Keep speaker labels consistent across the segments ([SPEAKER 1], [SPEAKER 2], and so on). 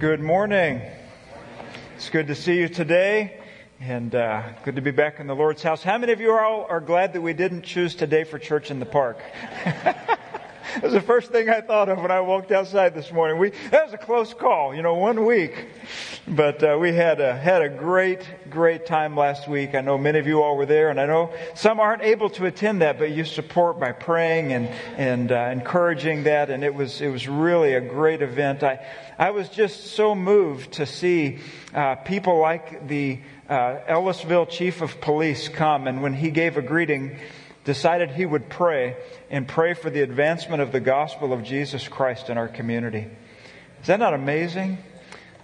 [SPEAKER 1] Good morning. It's good to see you today and uh, good to be back in the Lord's house. How many of you all are glad that we didn't choose today for church in the park? that was the first thing I thought of when I walked outside this morning. We, that was a close call, you know, one week. But uh, we had a, had a great, great time last week. I know many of you all were there, and I know some aren't able to attend that, but you support by praying and, and uh, encouraging that, and it was, it was really a great event. I, I was just so moved to see uh, people like the uh, Ellisville chief of police come, and when he gave a greeting, decided he would pray and pray for the advancement of the gospel of Jesus Christ in our community. Is that not amazing?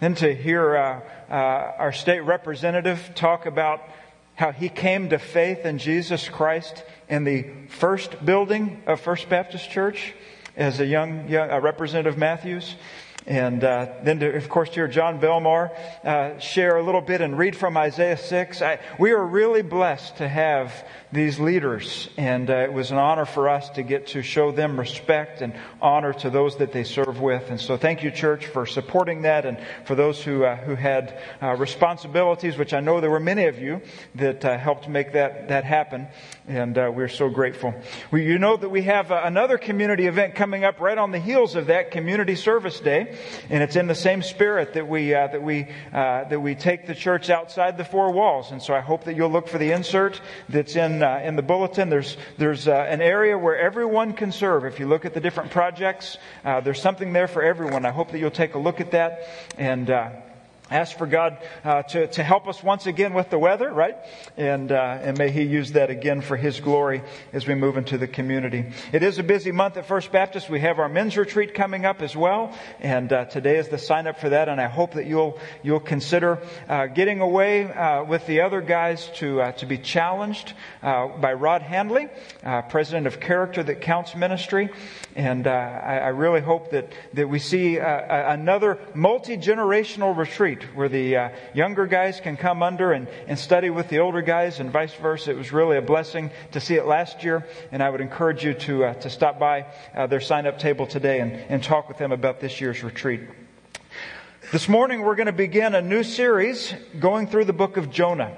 [SPEAKER 1] Then to hear uh, uh, our state representative talk about how he came to faith in Jesus Christ in the first building of First Baptist Church as a young, young uh, representative Matthews. And uh, then, to, of course, to hear John Belmar uh, share a little bit and read from Isaiah 6. I, we are really blessed to have these leaders, and uh, it was an honor for us to get to show them respect and honor to those that they serve with. And so, thank you, church, for supporting that, and for those who uh, who had uh, responsibilities, which I know there were many of you that uh, helped make that that happen, and we're so grateful. You know that we have another community event coming up right on the heels of that Community Service Day and it's in the same spirit that we uh, that we uh, that we take the church outside the four walls. And so I hope that you'll look for the insert that's in uh, in the bulletin. There's there's uh, an area where everyone can serve. If you look at the different projects, uh, there's something there for everyone. I hope that you'll take a look at that and. Ask for God uh, to, to help us once again with the weather, right? And, uh, and may He use that again for His glory as we move into the community. It is a busy month at First Baptist. We have our men's retreat coming up as well. And uh, today is the sign up for that. And I hope that you'll, you'll consider uh, getting away uh, with the other guys to, uh, to be challenged by Rod Handley, president of Character That Counts Ministry. And I, I, really hope that, that we see another multi generational retreat where the uh, younger guys can come under and, and study with the older guys and vice versa. It was really a blessing to see it last year, and I would encourage you to, uh, to stop by uh, their sign up table today and, and talk with them about this year's retreat. This morning, we're going to begin a new series going through the book of Jonah.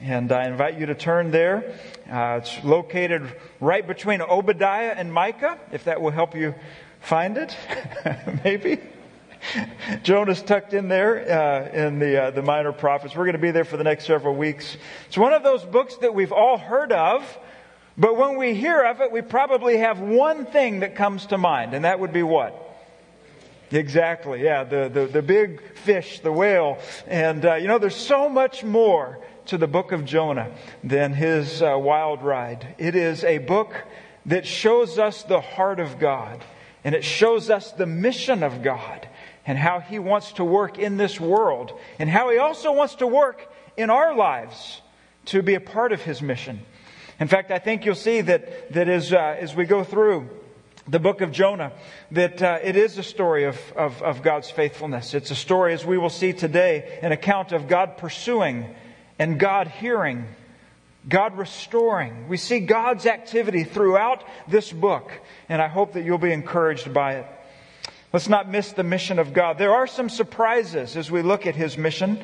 [SPEAKER 1] And I invite you to turn there. Uh, it's located right between Obadiah and Micah, if that will help you find it, maybe. Jonah's tucked in there uh, in the uh, the minor prophets. We're going to be there for the next several weeks. It's one of those books that we've all heard of, but when we hear of it, we probably have one thing that comes to mind, and that would be what? Exactly, yeah, the the, the big fish, the whale, and uh, you know, there's so much more to the book of Jonah than his uh, wild ride. It is a book that shows us the heart of God, and it shows us the mission of God and how He wants to work in this world, and how He also wants to work in our lives to be a part of His mission. In fact, I think you'll see that, that as, uh, as we go through the book of Jonah, that uh, it is a story of, of, of God's faithfulness. It's a story, as we will see today, an account of God pursuing and God hearing, God restoring. We see God's activity throughout this book, and I hope that you'll be encouraged by it. Let's not miss the mission of God. There are some surprises as we look at his mission.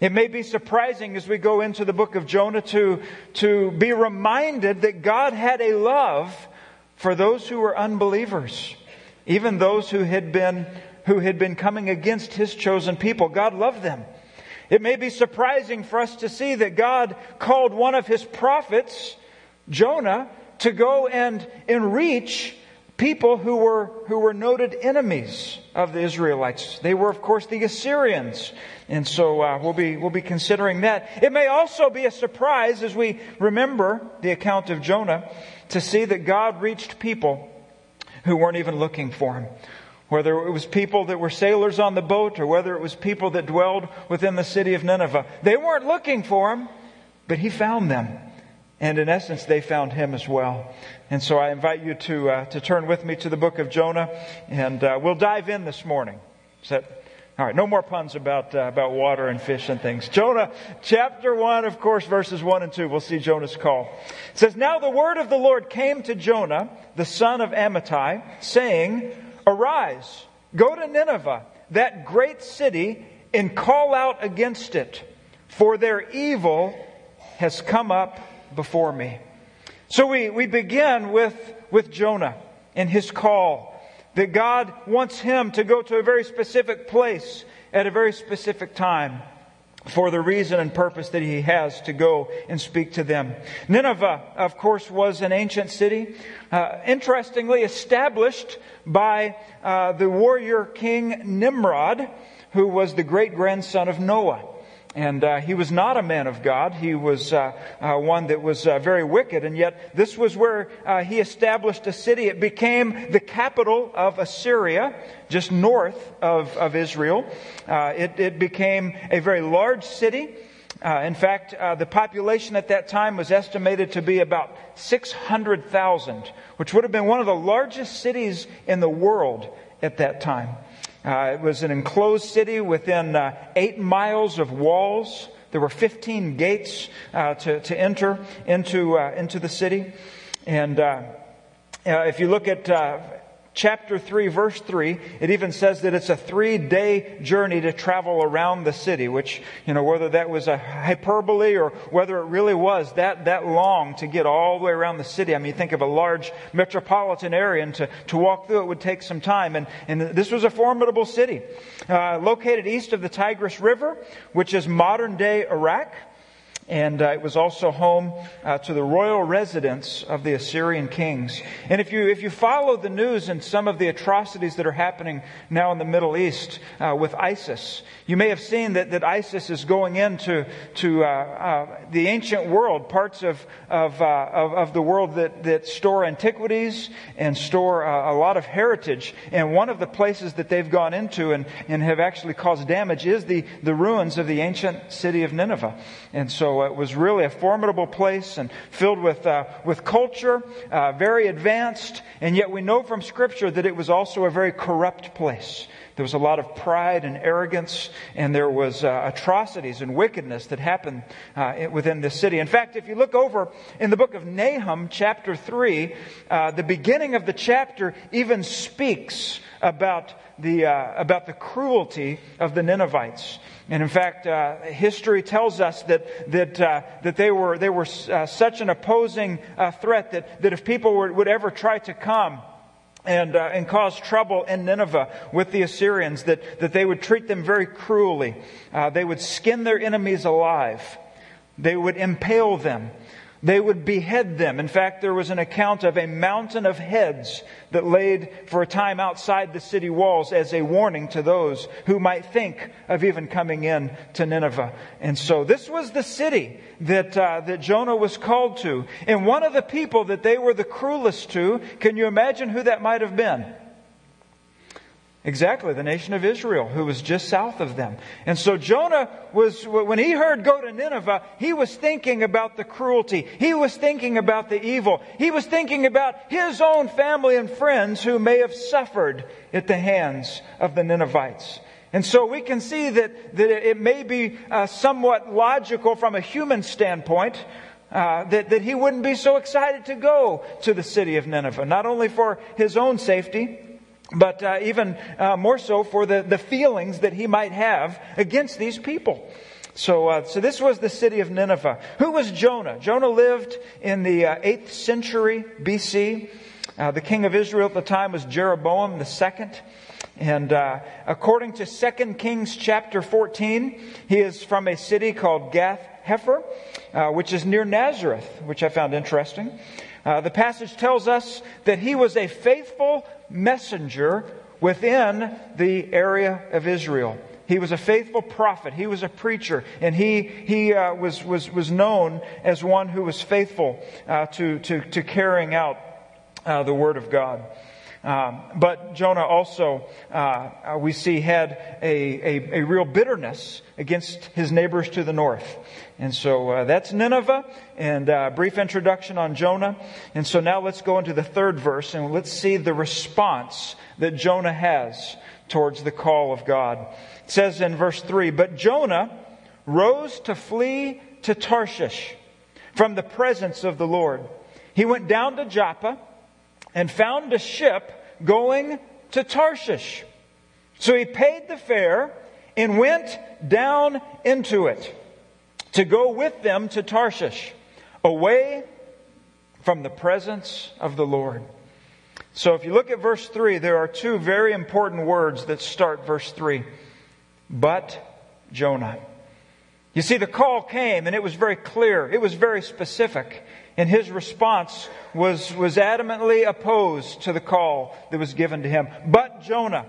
[SPEAKER 1] It may be surprising as we go into the book of Jonah to, to be reminded that God had a love for those who were unbelievers, even those who had been, who had been coming against his chosen people. God loved them. It may be surprising for us to see that God called one of his prophets, Jonah, to go and, and reach people who were, who were noted enemies of the Israelites. They were, of course, the Assyrians. And so uh, we'll, be, we'll be considering that. It may also be a surprise as we remember the account of Jonah to see that God reached people who weren't even looking for him. Whether it was people that were sailors on the boat or whether it was people that dwelled within the city of Nineveh. They weren't looking for him, but he found them. And in essence, they found him as well. And so I invite you to, uh, to turn with me to the book of Jonah, and uh, we'll dive in this morning. All right, no more puns about, uh, about water and fish and things. Jonah, chapter 1, of course, verses 1 and 2. We'll see Jonah's call. It says, Now the word of the Lord came to Jonah, the son of Amittai, saying, Arise, go to Nineveh that great city and call out against it, for their evil has come up before me. So we, we begin with, with Jonah and his call that God wants him to go to a very specific place at a very specific time for the reason and purpose that he has to go and speak to them. Nineveh, of course, was an ancient city, uh, interestingly established by uh, the warrior king Nimrod, who was the great grandson of Noah. And uh, he was not a man of God. He was uh, uh, one that was uh, very wicked. And yet, this was where uh, he established a city. It became the capital of Assyria, just north of, of Israel. Uh, it, it, became a very large city. in fact, the population at that time was estimated to be about 600,000, which would have been one of the largest cities in the world at that time. Uh, it was an enclosed city within uh, eight miles of walls. There were 15 gates uh, to, to enter into, uh, into the city. And uh, uh, if you look at chapter 3, verse 3, it even says that it's a three day journey to travel around the city, which, you know, whether that was a hyperbole or whether it really was that, that long to get all the way around the city. I mean, think of a large metropolitan area and to, to walk through it would take some time. And, and this was a formidable city, uh, located east of the Tigris River, which is modern day Iraq and uh, it was also home uh, to the royal residence of the Assyrian kings. And if you if you follow the news and some of the atrocities that are happening now in the Middle East uh, with ISIS, you may have seen that, that ISIS is going into to uh, uh, the ancient world, parts of of, uh, of, of the world that that store antiquities and store a lot of heritage. And one of the places that they've gone into and and have actually caused damage is the the ruins of the ancient city of Nineveh. And so it was really a formidable place and filled with, uh, with culture, uh, very advanced, and yet we know from Scripture that it was also a very corrupt place. There was a lot of pride and arrogance, and there was uh, atrocities and wickedness that happened uh, within this city. In fact, if you look over in the book of Nahum, chapter 3, uh, the beginning of the chapter even speaks about the, uh, about the cruelty of the Ninevites. And in fact, uh, history tells us that, that, uh, that they were, they were uh, such an opposing uh, threat that, that if people were, would ever try to come and, uh, and cause trouble in Nineveh with the Assyrians, that, that they would treat them very cruelly. Uh, they would skin their enemies alive. They would impale them. They would behead them. In fact, there was an account of a mountain of heads that laid for a time outside the city walls as a warning to those who might think of even coming in to Nineveh. And so this was the city that, uh, that Jonah was called to. And one of the people that they were the cruelest to, can you imagine who that might have been? Exactly, the nation of Israel, who was just south of them. And so Jonah was, when he heard go to Nineveh, he was thinking about the cruelty. He was thinking about the evil. He was thinking about his own family and friends who may have suffered at the hands of the Ninevites. And so we can see that, that it may be uh, somewhat logical from a human standpoint uh, that, that he wouldn't be so excited to go to the city of Nineveh, not only for his own safety, but uh, even uh, more so for the, the feelings that he might have against these people. So, uh, so this was the city of Nineveh. Who was Jonah? Jonah lived in the uh, 8th century BC. Uh, the king of Israel at the time was Jeroboam second. And uh, according to 2 Kings chapter 14, he is from a city called Gath Hepher, which is near Nazareth, which I found interesting. Uh, the passage tells us that he was a faithful messenger within the area of Israel. He was a faithful prophet. He was a preacher, and he he uh, was was was known as one who was faithful uh, to to to carrying out uh, the word of God. Um, but Jonah also, uh, uh, we see, had a, a, a, real bitterness against his neighbors to the north. And so uh, that's Nineveh, and a uh, brief introduction on Jonah. And so now let's go into the third verse, and let's see the response that Jonah has towards the call of God. It says in verse 3 But Jonah rose to flee to Tarshish from the presence of the Lord. He went down to Joppa and found a ship going to Tarshish. So he paid the fare and went down into it to go with them to Tarshish, away from the presence of the Lord. So if you look at verse 3, there are two very important words that start verse 3. But Jonah. You see, the call came and it was very clear. It was very specific. And his response was, was adamantly opposed to the call that was given to him. But Jonah.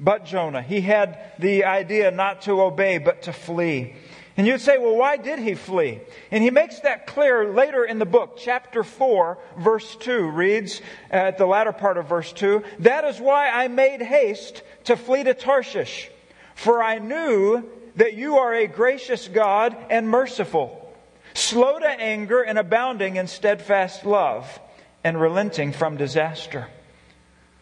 [SPEAKER 1] But Jonah. He had the idea not to obey, but to flee. And you'd say, well, why did he flee? And he makes that clear later in the book. Chapter 4, verse 2 reads at the latter part of verse 2 That is why I made haste to flee to Tarshish, for I knew that you are a gracious God and merciful, slow to anger and abounding in steadfast love, and relenting from disaster.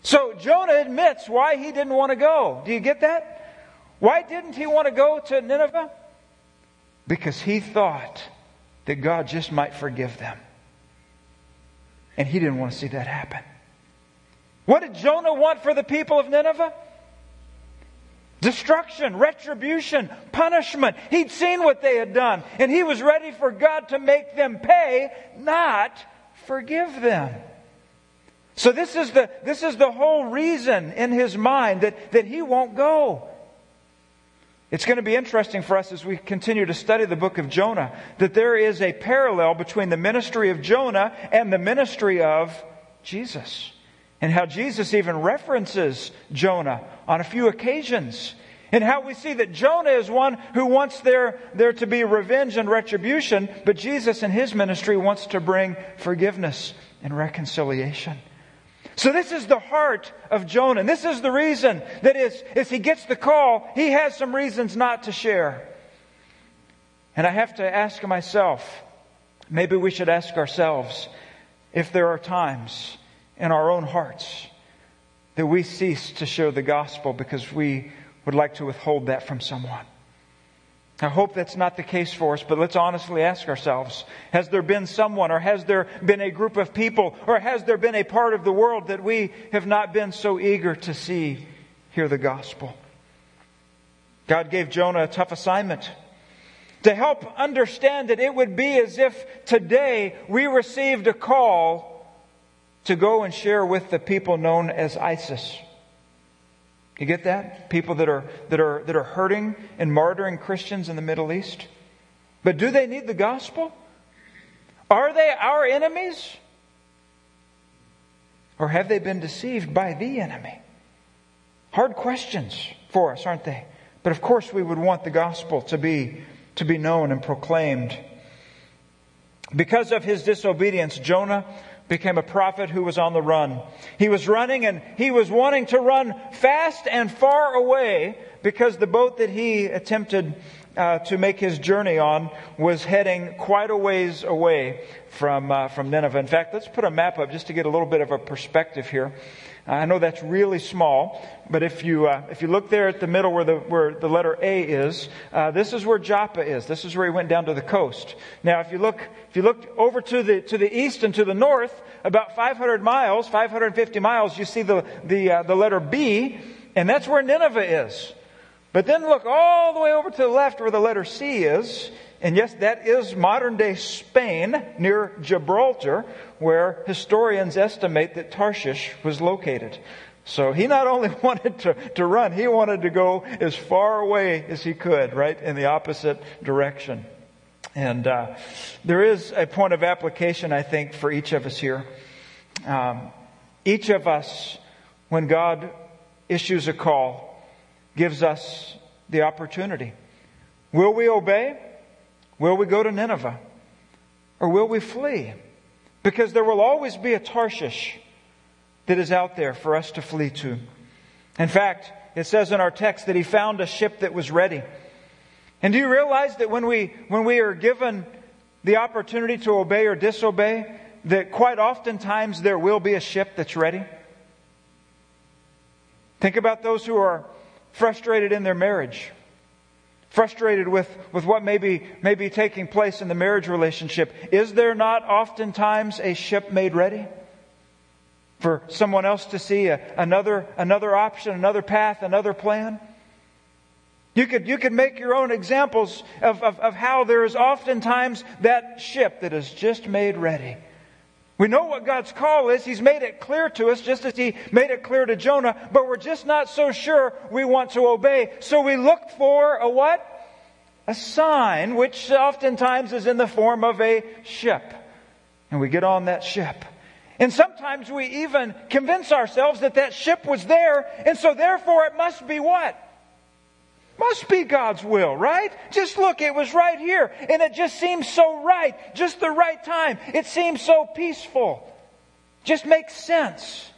[SPEAKER 1] So Jonah admits why he didn't want to go. Do you get that? Why didn't he want to go to Nineveh? because he thought that God just might forgive them. And he didn't want to see that happen. What did Jonah want for the people of Nineveh? Destruction, retribution, punishment. He'd seen what they had done, and he was ready for God to make them pay, not forgive them. So this is the, this is the whole reason in his mind that, that he won't go. It's going to be interesting for us as we continue to study the book of Jonah that there is a parallel between the ministry of Jonah and the ministry of Jesus. And how Jesus even references Jonah on a few occasions. And how we see that Jonah is one who wants there, there to be revenge and retribution, but Jesus in his ministry wants to bring forgiveness and reconciliation. So this is the heart of Jonah. And this is the reason that is, as he gets the call, he has some reasons not to share. And I have to ask myself, maybe we should ask ourselves if there are times in our own hearts that we cease to share the gospel because we would like to withhold that from someone. I hope that's not the case for us, but let's honestly ask ourselves Has there been someone, or has there been a group of people, or has there been a part of the world that we have not been so eager to see hear the gospel? God gave Jonah a tough assignment to help understand that it would be as if today we received a call to go and share with the people known as ISIS. You get that? People that are, that are, that are hurting and martyring Christians in the Middle East. But do they need the gospel? Are they our enemies? Or have they been deceived by the enemy? Hard questions for us, aren't they? But of course, we would want the gospel to be, to be known and proclaimed. Because of his disobedience, Jonah became a prophet who was on the run. He was running and he was wanting to run fast and far away because the boat that he attempted uh, to make his journey on was heading quite a ways away from, uh, from Nineveh. In fact, let's put a map up just to get a little bit of a perspective here. I know that's really small, but if you uh, if you look there at the middle where the where the letter A is, uh, this is where Joppa is. This is where he went down to the coast. Now, if you look if you look over to the to the east and to the north, about 500 miles, 550 miles, you see the the uh, the letter B, and that's where Nineveh is. But then look all the way over to the left where the letter C is, and yes, that is modern day Spain near Gibraltar, where historians estimate that Tarshish was located. So he not only wanted to, to run, he wanted to go as far away as he could, right, in the opposite direction. And uh, there is a point of application, I think, for each of us here. Um, each of us, when God issues a call, gives us the opportunity. Will we obey? Will we go to Nineveh? Or will we flee? Because there will always be a Tarshish that is out there for us to flee to. In fact, it says in our text that he found a ship that was ready. And do you realize that when we, when we are given the opportunity to obey or disobey, that quite oftentimes there will be a ship that's ready? Think about those who are frustrated in their marriage frustrated with, with what may be, may be taking place in the marriage relationship, is there not oftentimes a ship made ready? for someone else to see a, another, another option, another path, another plan. You could, you could make your own examples of, of, of how there is oftentimes that ship that is just made ready. We know what God's call is. He's made it clear to us, just as He made it clear to Jonah, but we're just not so sure we want to obey. So we look for a what? A sign, which oftentimes is in the form of a ship. And we get on that ship. And sometimes we even convince ourselves that that ship was there, and so therefore it must be what? Must be God's will, right? Just look, it was right here. And it just seems so right. Just the right time. It seems so peaceful. Just makes sense.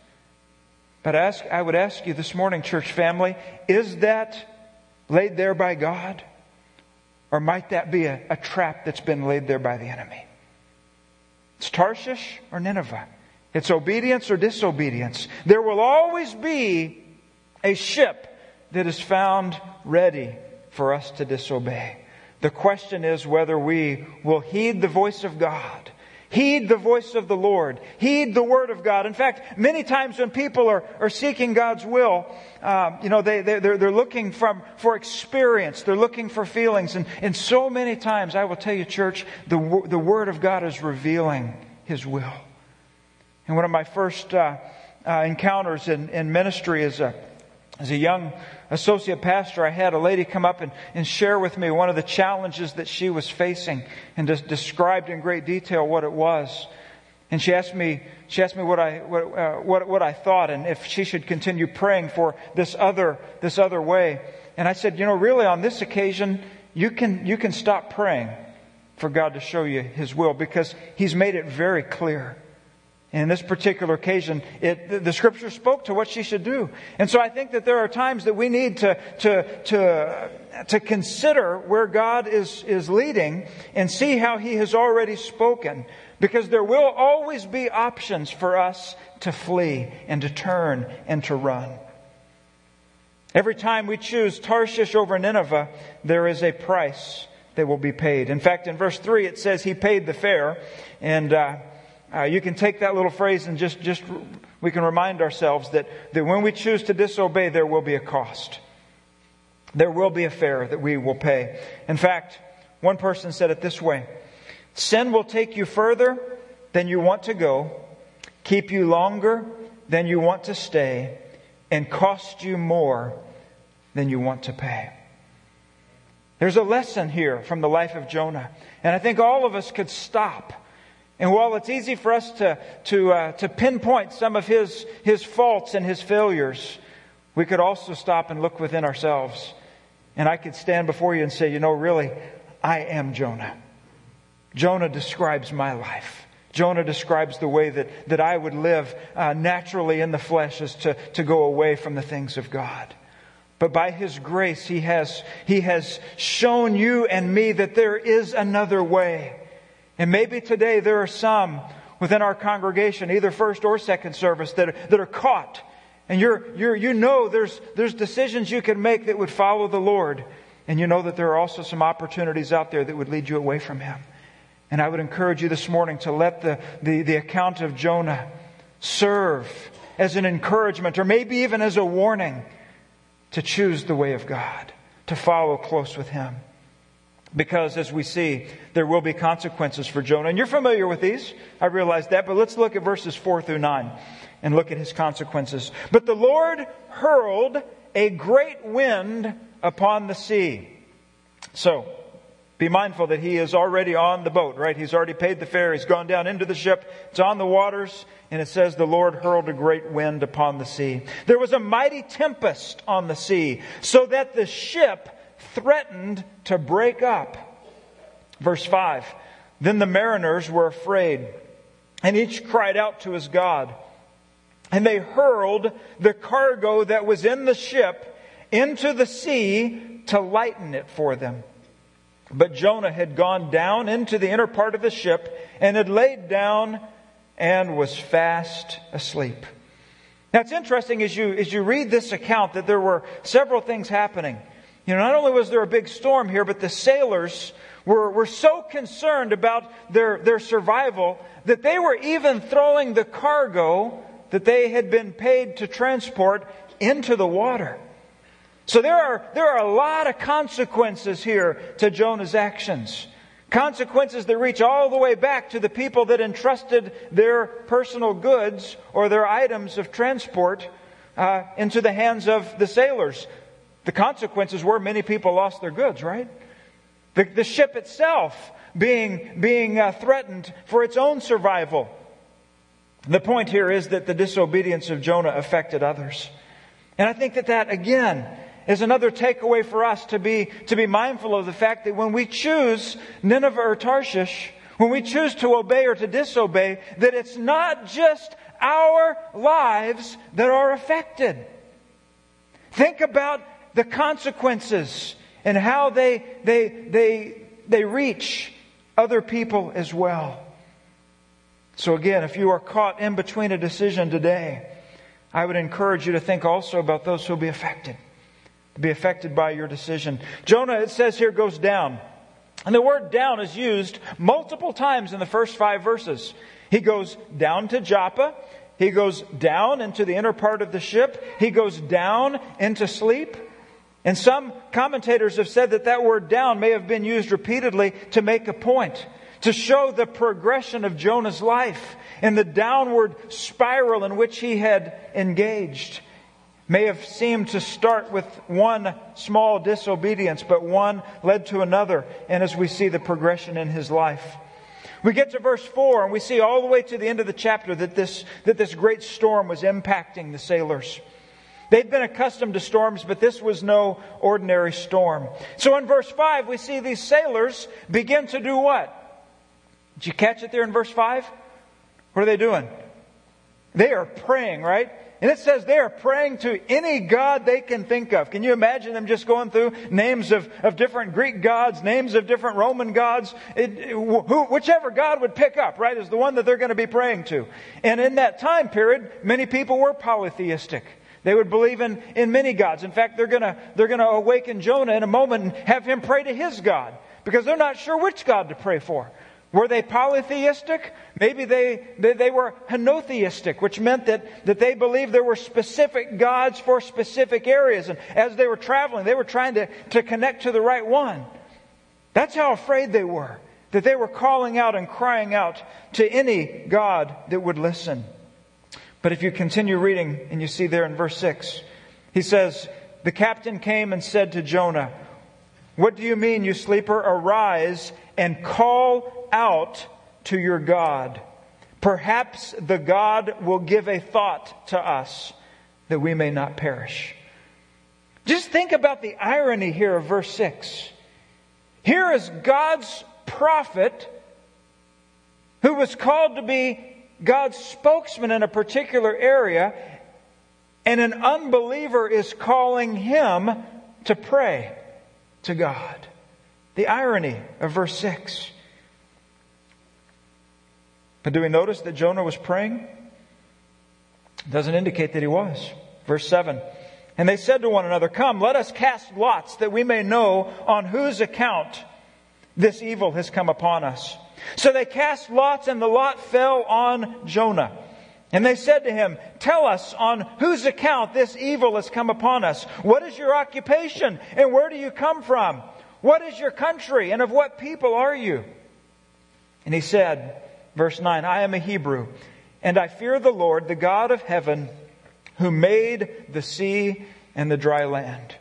[SPEAKER 1] But ask, I would ask you this morning, church family, is that laid there by God? Or might that be a, a trap that's been laid there by the enemy? It's Tarshish or Nineveh. It's obedience or disobedience. There will always be a ship that is found ready for us to disobey. The question is whether we will heed the voice of God. Heed the voice of the Lord. Heed the word of God. In fact, many times when people are, are seeking God's will, um, you know, they, they, they're, they're looking from, for experience. They're looking for feelings. And, and so many times, I will tell you, church, the, the word of God is revealing His will. And one of my first uh, uh, encounters in, in ministry is a, as a young associate pastor, I had a lady come up and, and share with me one of the challenges that she was facing and just described in great detail what it was. And she asked me, she asked me what I, what, uh, what, what I thought and if she should continue praying for this other, this other way. And I said, you know, really on this occasion, you can, you can stop praying for God to show you His will because He's made it very clear. In this particular occasion, it, the scripture spoke to what she should do. And so I think that there are times that we need to, to, to, to consider where God is, is leading and see how He has already spoken. Because there will always be options for us to flee and to turn and to run. Every time we choose Tarshish over Nineveh, there is a price that will be paid. In fact, in verse 3, it says he paid the fare. And, uh, uh, you can take that little phrase and just, just we can remind ourselves that, that when we choose to disobey, there will be a cost. There will be a fare that we will pay. In fact, one person said it this way Sin will take you further than you want to go, keep you longer than you want to stay, and cost you more than you want to pay. There's a lesson here from the life of Jonah. And I think all of us could stop and while it's easy for us to, to, uh, to pinpoint some of his, his faults and his failures, we could also stop and look within ourselves. And I could stand before you and say, you know, really, I am Jonah. Jonah describes my life. Jonah describes the way that, that I would live uh, naturally in the flesh is to, to go away from the things of God. But by His grace, He has, He has shown you and me that there is another way. And maybe today there are some within our congregation, either first or second service, that are, that are caught. And you're, you're, you know there's, there's decisions you can make that would follow the Lord. And you know that there are also some opportunities out there that would lead you away from Him. And I would encourage you this morning to let the, the, the account of Jonah serve as an encouragement or maybe even as a warning to choose the way of God, to follow close with Him. Because as we see, there will be consequences for Jonah. And you're familiar with these. I realize that. But let's look at verses 4 through 9 and look at his consequences. But the Lord hurled a great wind upon the sea. So, be mindful that he is already on the boat, right? He's already paid the fare. He's gone down into the ship. It's on the waters. And it says the Lord hurled a great wind upon the sea. There was a mighty tempest on the sea so that the ship threatened to break up. Verse 5 Then the mariners were afraid, and each cried out to his God. And they hurled the cargo that was in the ship into the sea to lighten it for them. But Jonah had gone down into the inner part of the ship and had laid down and was fast asleep. Now it's interesting as you, as you read this account that there were several things happening. You know, not only was there a big storm here, but the sailors were, were so concerned about their, their survival that they were even throwing the cargo that they had been paid to transport into the water. So there are, there are a lot of consequences here to Jonah's actions. Consequences that reach all the way back to the people that entrusted their personal goods or their items of transport uh, into the hands of the sailors. The consequences were many people lost their goods, right? The, the ship itself being, being uh, threatened for its own survival. The point here is that the disobedience of Jonah affected others. And I think that that, again, is another takeaway for us to be, to be mindful of the fact that when we choose Nineveh or Tarshish, when we choose to obey or to disobey, that it's not just our lives that are affected. Think about the consequences and how they, they, they, they reach other people as well. So again, if you are caught in between a decision today, I would encourage you to think also about those who will be affected, to be affected by your decision. Jonah, it says here, goes down. And the word down is used multiple times in the first five verses. He goes down to Joppa. He goes down into the inner part of the ship. He goes down into sleep. And some commentators have said that that word down may have been used repeatedly to make a point, to show the progression of Jonah's life and the downward spiral in which he had engaged. May have seemed to start with one small disobedience, but one led to another. And as we see the progression in his life, we get to verse 4 and we see all the way to the end of the chapter that this, that this great storm was impacting the sailors. They'd been accustomed to storms, but this was no ordinary storm. So in verse 5, we see these sailors begin to do what? Did you catch it there in verse 5? What are they doing? They are praying, right? And it says they are praying to any God they can think of. Can you imagine them just going through names of, of different Greek gods, names of different Roman gods? It, who, whichever God would pick up, right, is the one that they're going to be praying to. And in that time period, many people were polytheistic. They would believe in, in many gods. In fact, they're gonna, they're gonna awaken Jonah in a moment and have him pray to his God. Because they're not sure which God to pray for. Were they polytheistic? Maybe they, they, they, were henotheistic, which meant that, that they believed there were specific gods for specific areas. And as they were traveling, they were trying to, to connect to the right one. That's how afraid they were, that they were calling out and crying out to any God that would listen. But if you continue reading and you see there in verse 6, he says, The captain came and said to Jonah, What do you mean, you sleeper? Arise and call out to your God. Perhaps the God will give a thought to us that we may not perish. Just think about the irony here of verse 6. Here is God's prophet who was called to be God's spokesman in a particular area, and an unbeliever is calling him to pray to God. The irony of verse 6. But do we notice that Jonah was praying? Doesn't indicate that he was. Verse 7. And they said to one another, Come, let us cast lots that we may know on whose account this evil has come upon us. So they cast lots, and the lot fell on Jonah. And they said to him, Tell us on whose account this evil has come upon us. What is your occupation, and where do you come from? What is your country, and of what people are you? And he said, verse 9, I am a Hebrew, and I fear the Lord, the God of heaven, who made the sea and the dry land.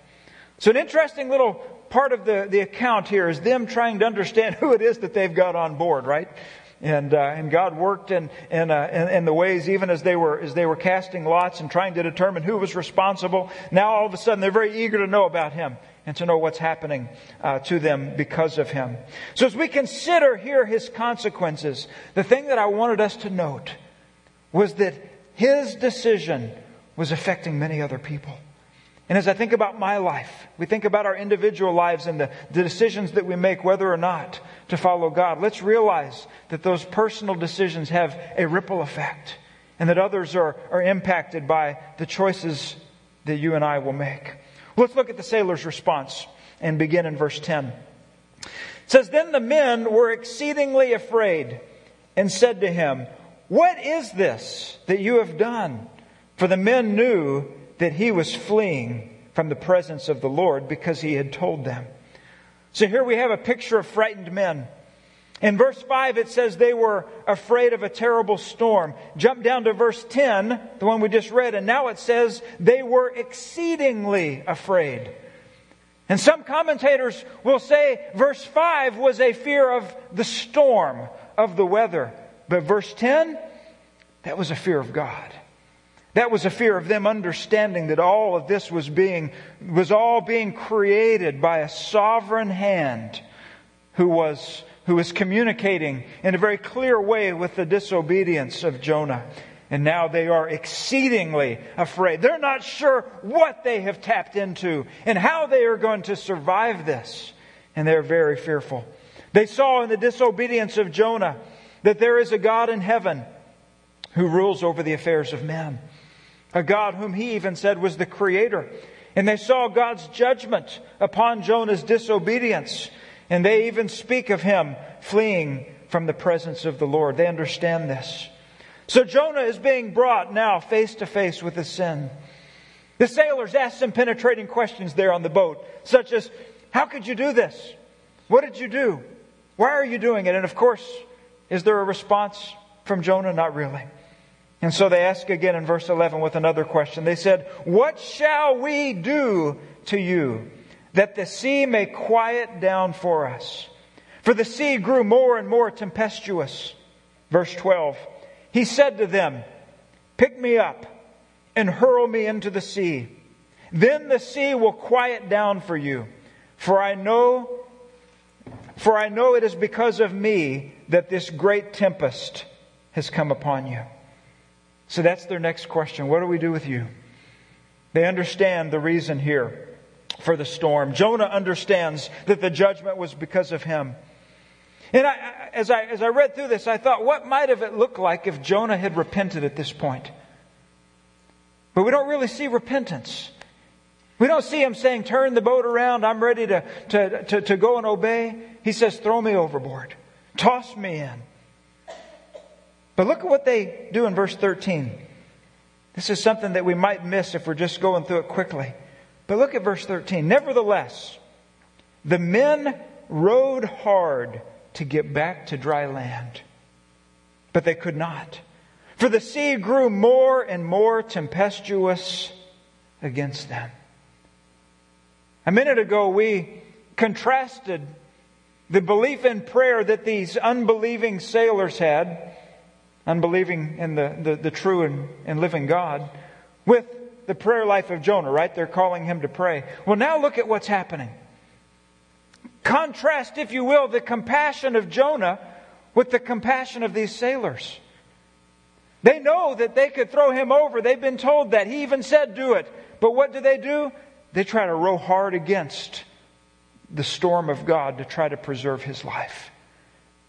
[SPEAKER 1] So, an interesting little part of the, the account here is them trying to understand who it is that they've got on board, right? And, uh, and God worked in, in, uh, in, in, the ways, even as they, were, as they were casting lots and trying to determine who was responsible. Now all of a sudden they're very eager to know about Him and to know what's happening uh, to them because of Him. So as we consider here His consequences, the thing that I wanted us to note was that His decision was affecting many other people. And as I think about my life, we think about our individual lives and the, the, decisions that we make, whether or not to follow God. Let's realize that those personal decisions have a ripple effect and that others are, are impacted by the choices that you and I will make. Let's look at the sailor's response and begin in verse 10. It says, Then the men were exceedingly afraid and said to him, What is this that you have done? For the men knew that he was fleeing from the presence of the Lord because he had told them. So here we have a picture of frightened men. In verse 5, it says they were afraid of a terrible storm. Jump down to verse 10, the one we just read, and now it says they were exceedingly afraid. And some commentators will say verse 5 was a fear of the storm, of the weather. But verse 10, that was a fear of God. That was a fear of them understanding that all of this was being, was all being created by a sovereign hand who was, who was communicating in a very clear way with the disobedience of Jonah. And now they are exceedingly afraid. They're not sure what they have tapped into and how they are going to survive this. And they're very fearful. They saw in the disobedience of Jonah that there is a God in heaven who rules over the affairs of men a God whom he even said was the creator. And they saw God's judgment upon Jonah's disobedience. And they even speak of him fleeing from the presence of the Lord. They understand this. So Jonah is being brought now face to face with his sin. The sailors ask some penetrating questions there on the boat, such as, How could you do this? What did you do? Why are you doing it? And of course, is there a response from Jonah? Not really. And so they ask again in verse 11 with another question. They said, What shall we do to you that the sea may quiet down for us? For the sea grew more and more tempestuous. Verse 12. He said to them, Pick me up and hurl me into the sea. Then the sea will quiet down for you. For I know, for I know it is because of me that this great tempest has come upon you. So that's their next question. What do we do with you? They understand the reason here for the storm. Jonah understands that the judgment was because of him. And I, as, I, as I read through this, I thought, what might have it looked like if Jonah had repented at this point? But we don't really see repentance. We don't see him saying, turn the boat around, I'm ready to, to, to, to go and obey. He says, throw me overboard, toss me in. But look at what they do in verse 13. This is something that we might miss if we're just going through it quickly. But look at verse 13. Nevertheless, the men rowed hard to get back to dry land, but they could not. For the sea grew more and more tempestuous against them. A minute ago, we contrasted the belief in prayer that these unbelieving sailors had unbelieving in the, the, the true and, and living God, with the prayer life of Jonah, right? They're calling him to pray. Well, now look at what's happening. Contrast, if you will, the compassion of Jonah with the compassion of these sailors. They know that they could throw him over. They've been told that. He even said, do it. But what do they do? They try to row hard against the storm of God to try to preserve his life.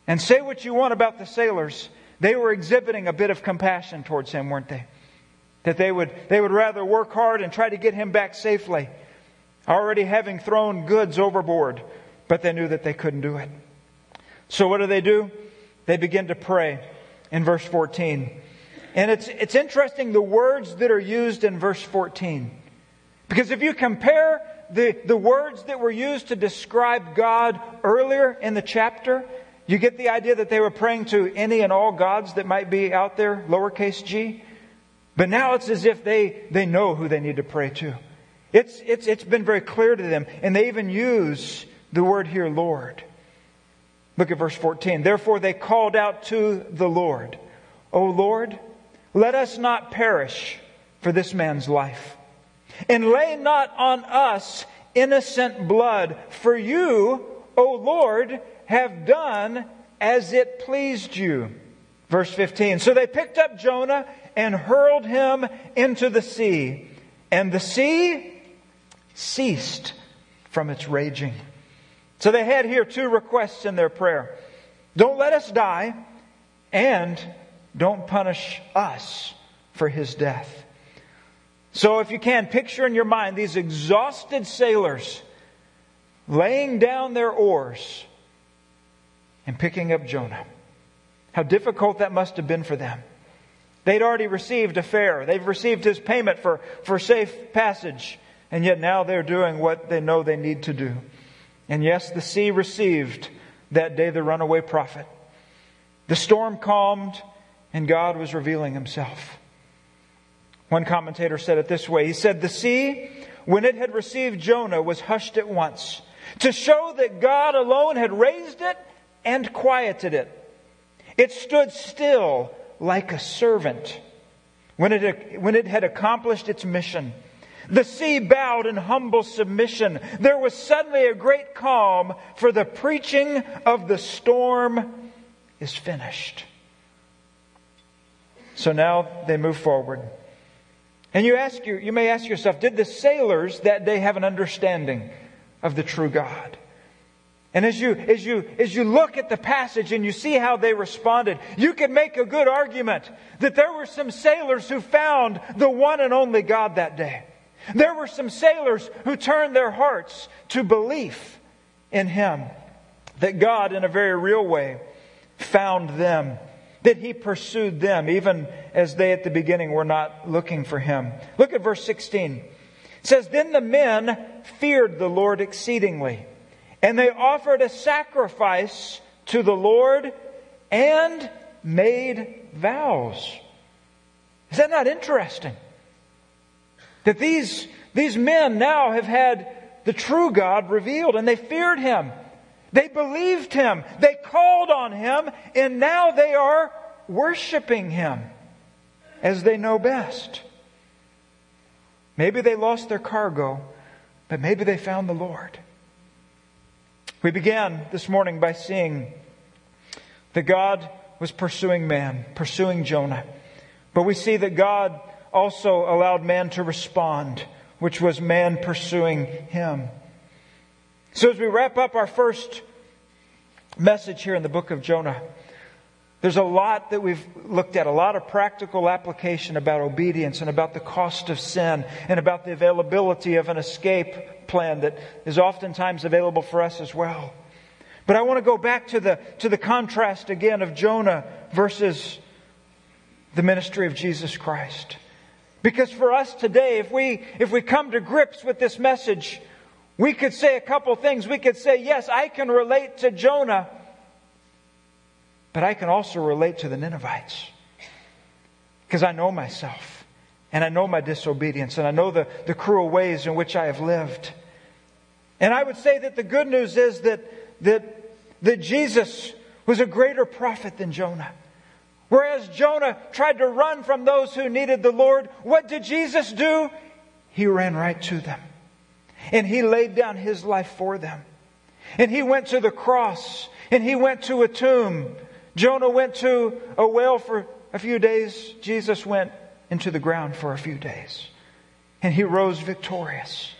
[SPEAKER 1] And say what you want about the sailors. They were exhibiting a bit of compassion towards him, weren't they? That they would, they would rather work hard and try to get him back safely, already having thrown goods overboard, but they knew that they couldn't do it. So what do they do? They begin to pray in verse 14. And it's, it's interesting the words that are used in verse 14. Because if you compare the, the words that were used to describe God earlier in the chapter you get the idea that they were praying to any and all gods that might be out there, lowercase g? But now it's as if they, they know who they need to pray to. It's, it's, it's been very clear to them, and they even use the word here, Lord. Look at verse 14. Therefore they called out to the Lord, O Lord, let us not perish for this man's life. And lay not on us innocent blood, for you, O Lord, have done as it pleased you. Verse 15. So they picked up Jonah and hurled him into the sea, and the sea ceased from its raging. So they had here two requests in their prayer. Don't let us die, and don't punish us for his death. So if you can, picture in your mind these exhausted sailors laying down their oars and picking up Jonah. How difficult that must have been for them. They'd already received a fare. They've received his payment for, for safe passage. And yet now they're doing what they know they need to do. And yes, the sea received that day the runaway prophet. The storm calmed and God was revealing himself. One commentator said it this way. He said, the sea, when it had received Jonah, was hushed at once to show that God alone had raised it and quieted it. It stood still like a servant when it, when it had accomplished its mission. The sea bowed in humble submission. There was suddenly a great calm, for the preaching of the storm is finished. So now they move forward. And you ask you, you may ask yourself, did the sailors that day have an understanding of the true God? And as you, as you, as you look at the passage and you see how they responded, you can make a good argument that there were some sailors who found the one and only God that day. There were some sailors who turned their hearts to belief in Him. That God, in a very real way, found them. That He pursued them, even as they at the beginning were not looking for Him. Look at verse 16. It says, Then the men feared the Lord exceedingly and they offered a sacrifice to the Lord and made vows. Is that not interesting? That these, these men now have had the true God revealed and they feared him. They believed him. They called on him and now they are worshiping him as they know best. Maybe they lost their cargo, but maybe they found the Lord. We began this morning by seeing that God was pursuing man, pursuing Jonah. But we see that God also allowed man to respond, which was man pursuing him. So as we wrap up our first message here in the book of Jonah, there's a lot that we've looked at, a lot of practical application about obedience and about the cost of sin and about the availability of an escape plan that is oftentimes available for us as well. But I want to go back to the, to the contrast again of Jonah versus the ministry of Jesus Christ. Because for us today, if we, if we come to grips with this message, we could say a couple things. We could say, yes, I can relate to Jonah but I can also relate to the Ninevites because I know myself and I know my disobedience and I know the, the cruel ways in which I have lived. And I would say that the good news is that, that, that Jesus was a greater prophet than Jonah. Whereas Jonah tried to run from those who needed the Lord, what did Jesus do? He ran right to them. And he laid down his life for them. And he went to the cross and he went to a tomb Jonah went to a well for a few days. Jesus went into the ground for a few days. And he rose victorious.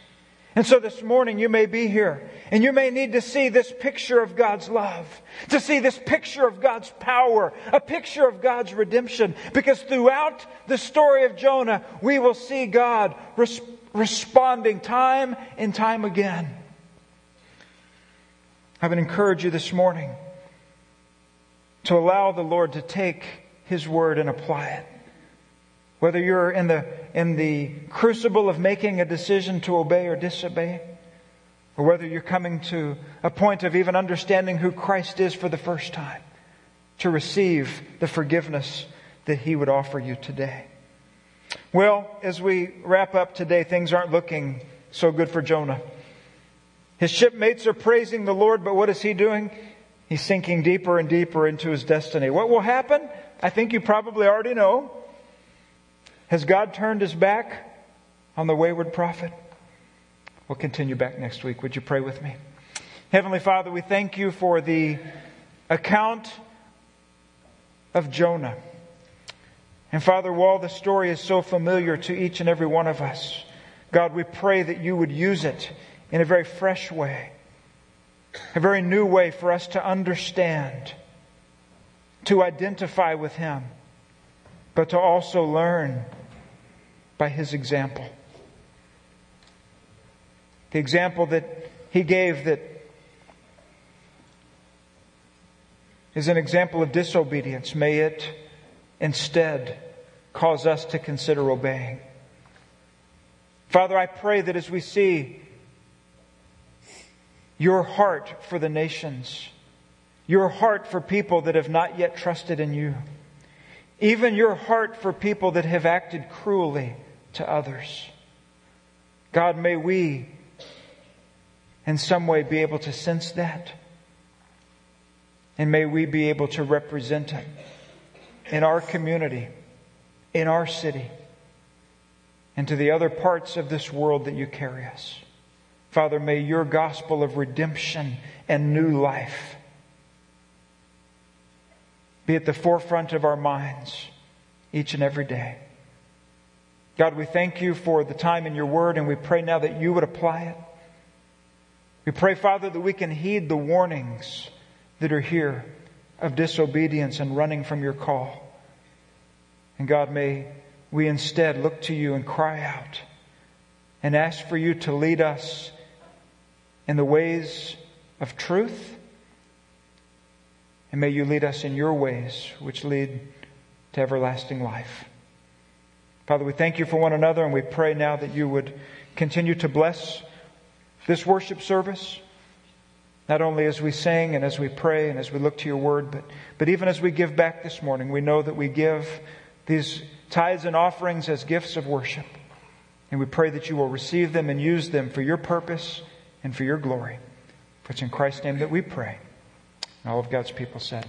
[SPEAKER 1] And so this morning you may be here and you may need to see this picture of God's love, to see this picture of God's power, a picture of God's redemption. Because throughout the story of Jonah, we will see God res- responding time and time again. I would encourage you this morning to allow the Lord to take His word and apply it. Whether you're in the, in the crucible of making a decision to obey or disobey, or whether you're coming to a point of even understanding who Christ is for the first time, to receive the forgiveness that He would offer you today. Well, as we wrap up today, things aren't looking so good for Jonah. His shipmates are praising the Lord, but what is he doing? He's sinking deeper and deeper into his destiny. What will happen? I think you probably already know. Has God turned his back on the wayward prophet? We'll continue back next week. Would you pray with me? Heavenly Father, we thank you for the account of Jonah. And Father, while the story is so familiar to each and every one of us, God, we pray that you would use it in a very fresh way a very new way for us to understand, to identify with Him, but to also learn by His example. The example that He gave that is an example of disobedience, may it instead cause us to consider obeying. Father, I pray that as we see your heart for the nations, your heart for people that have not yet trusted in you, even your heart for people that have acted cruelly to others. God, may we in some way be able to sense that. And may we be able to represent it in our community, in our city, and to the other parts of this world that you carry us. Father, may your gospel of redemption and new life be at the forefront of our minds each and every day. God, we thank you for the time in your word, and we pray now that you would apply it. We pray, Father, that we can heed the warnings that are here of disobedience and running from your call. And God, may we instead look to you and cry out and ask for you to lead us in the ways of truth. And may you lead us in your ways, which lead to everlasting life. Father, we thank you for one another, and we pray now that you would continue to bless this worship service, not only as we sing and as we pray and as we look to your word, but, but even as we give back this morning, we know that we give these tithes and offerings as gifts of worship. And we pray that you will receive them and use them for your purpose and for your glory. For it's in Christ's name that we pray. And all of God's people said.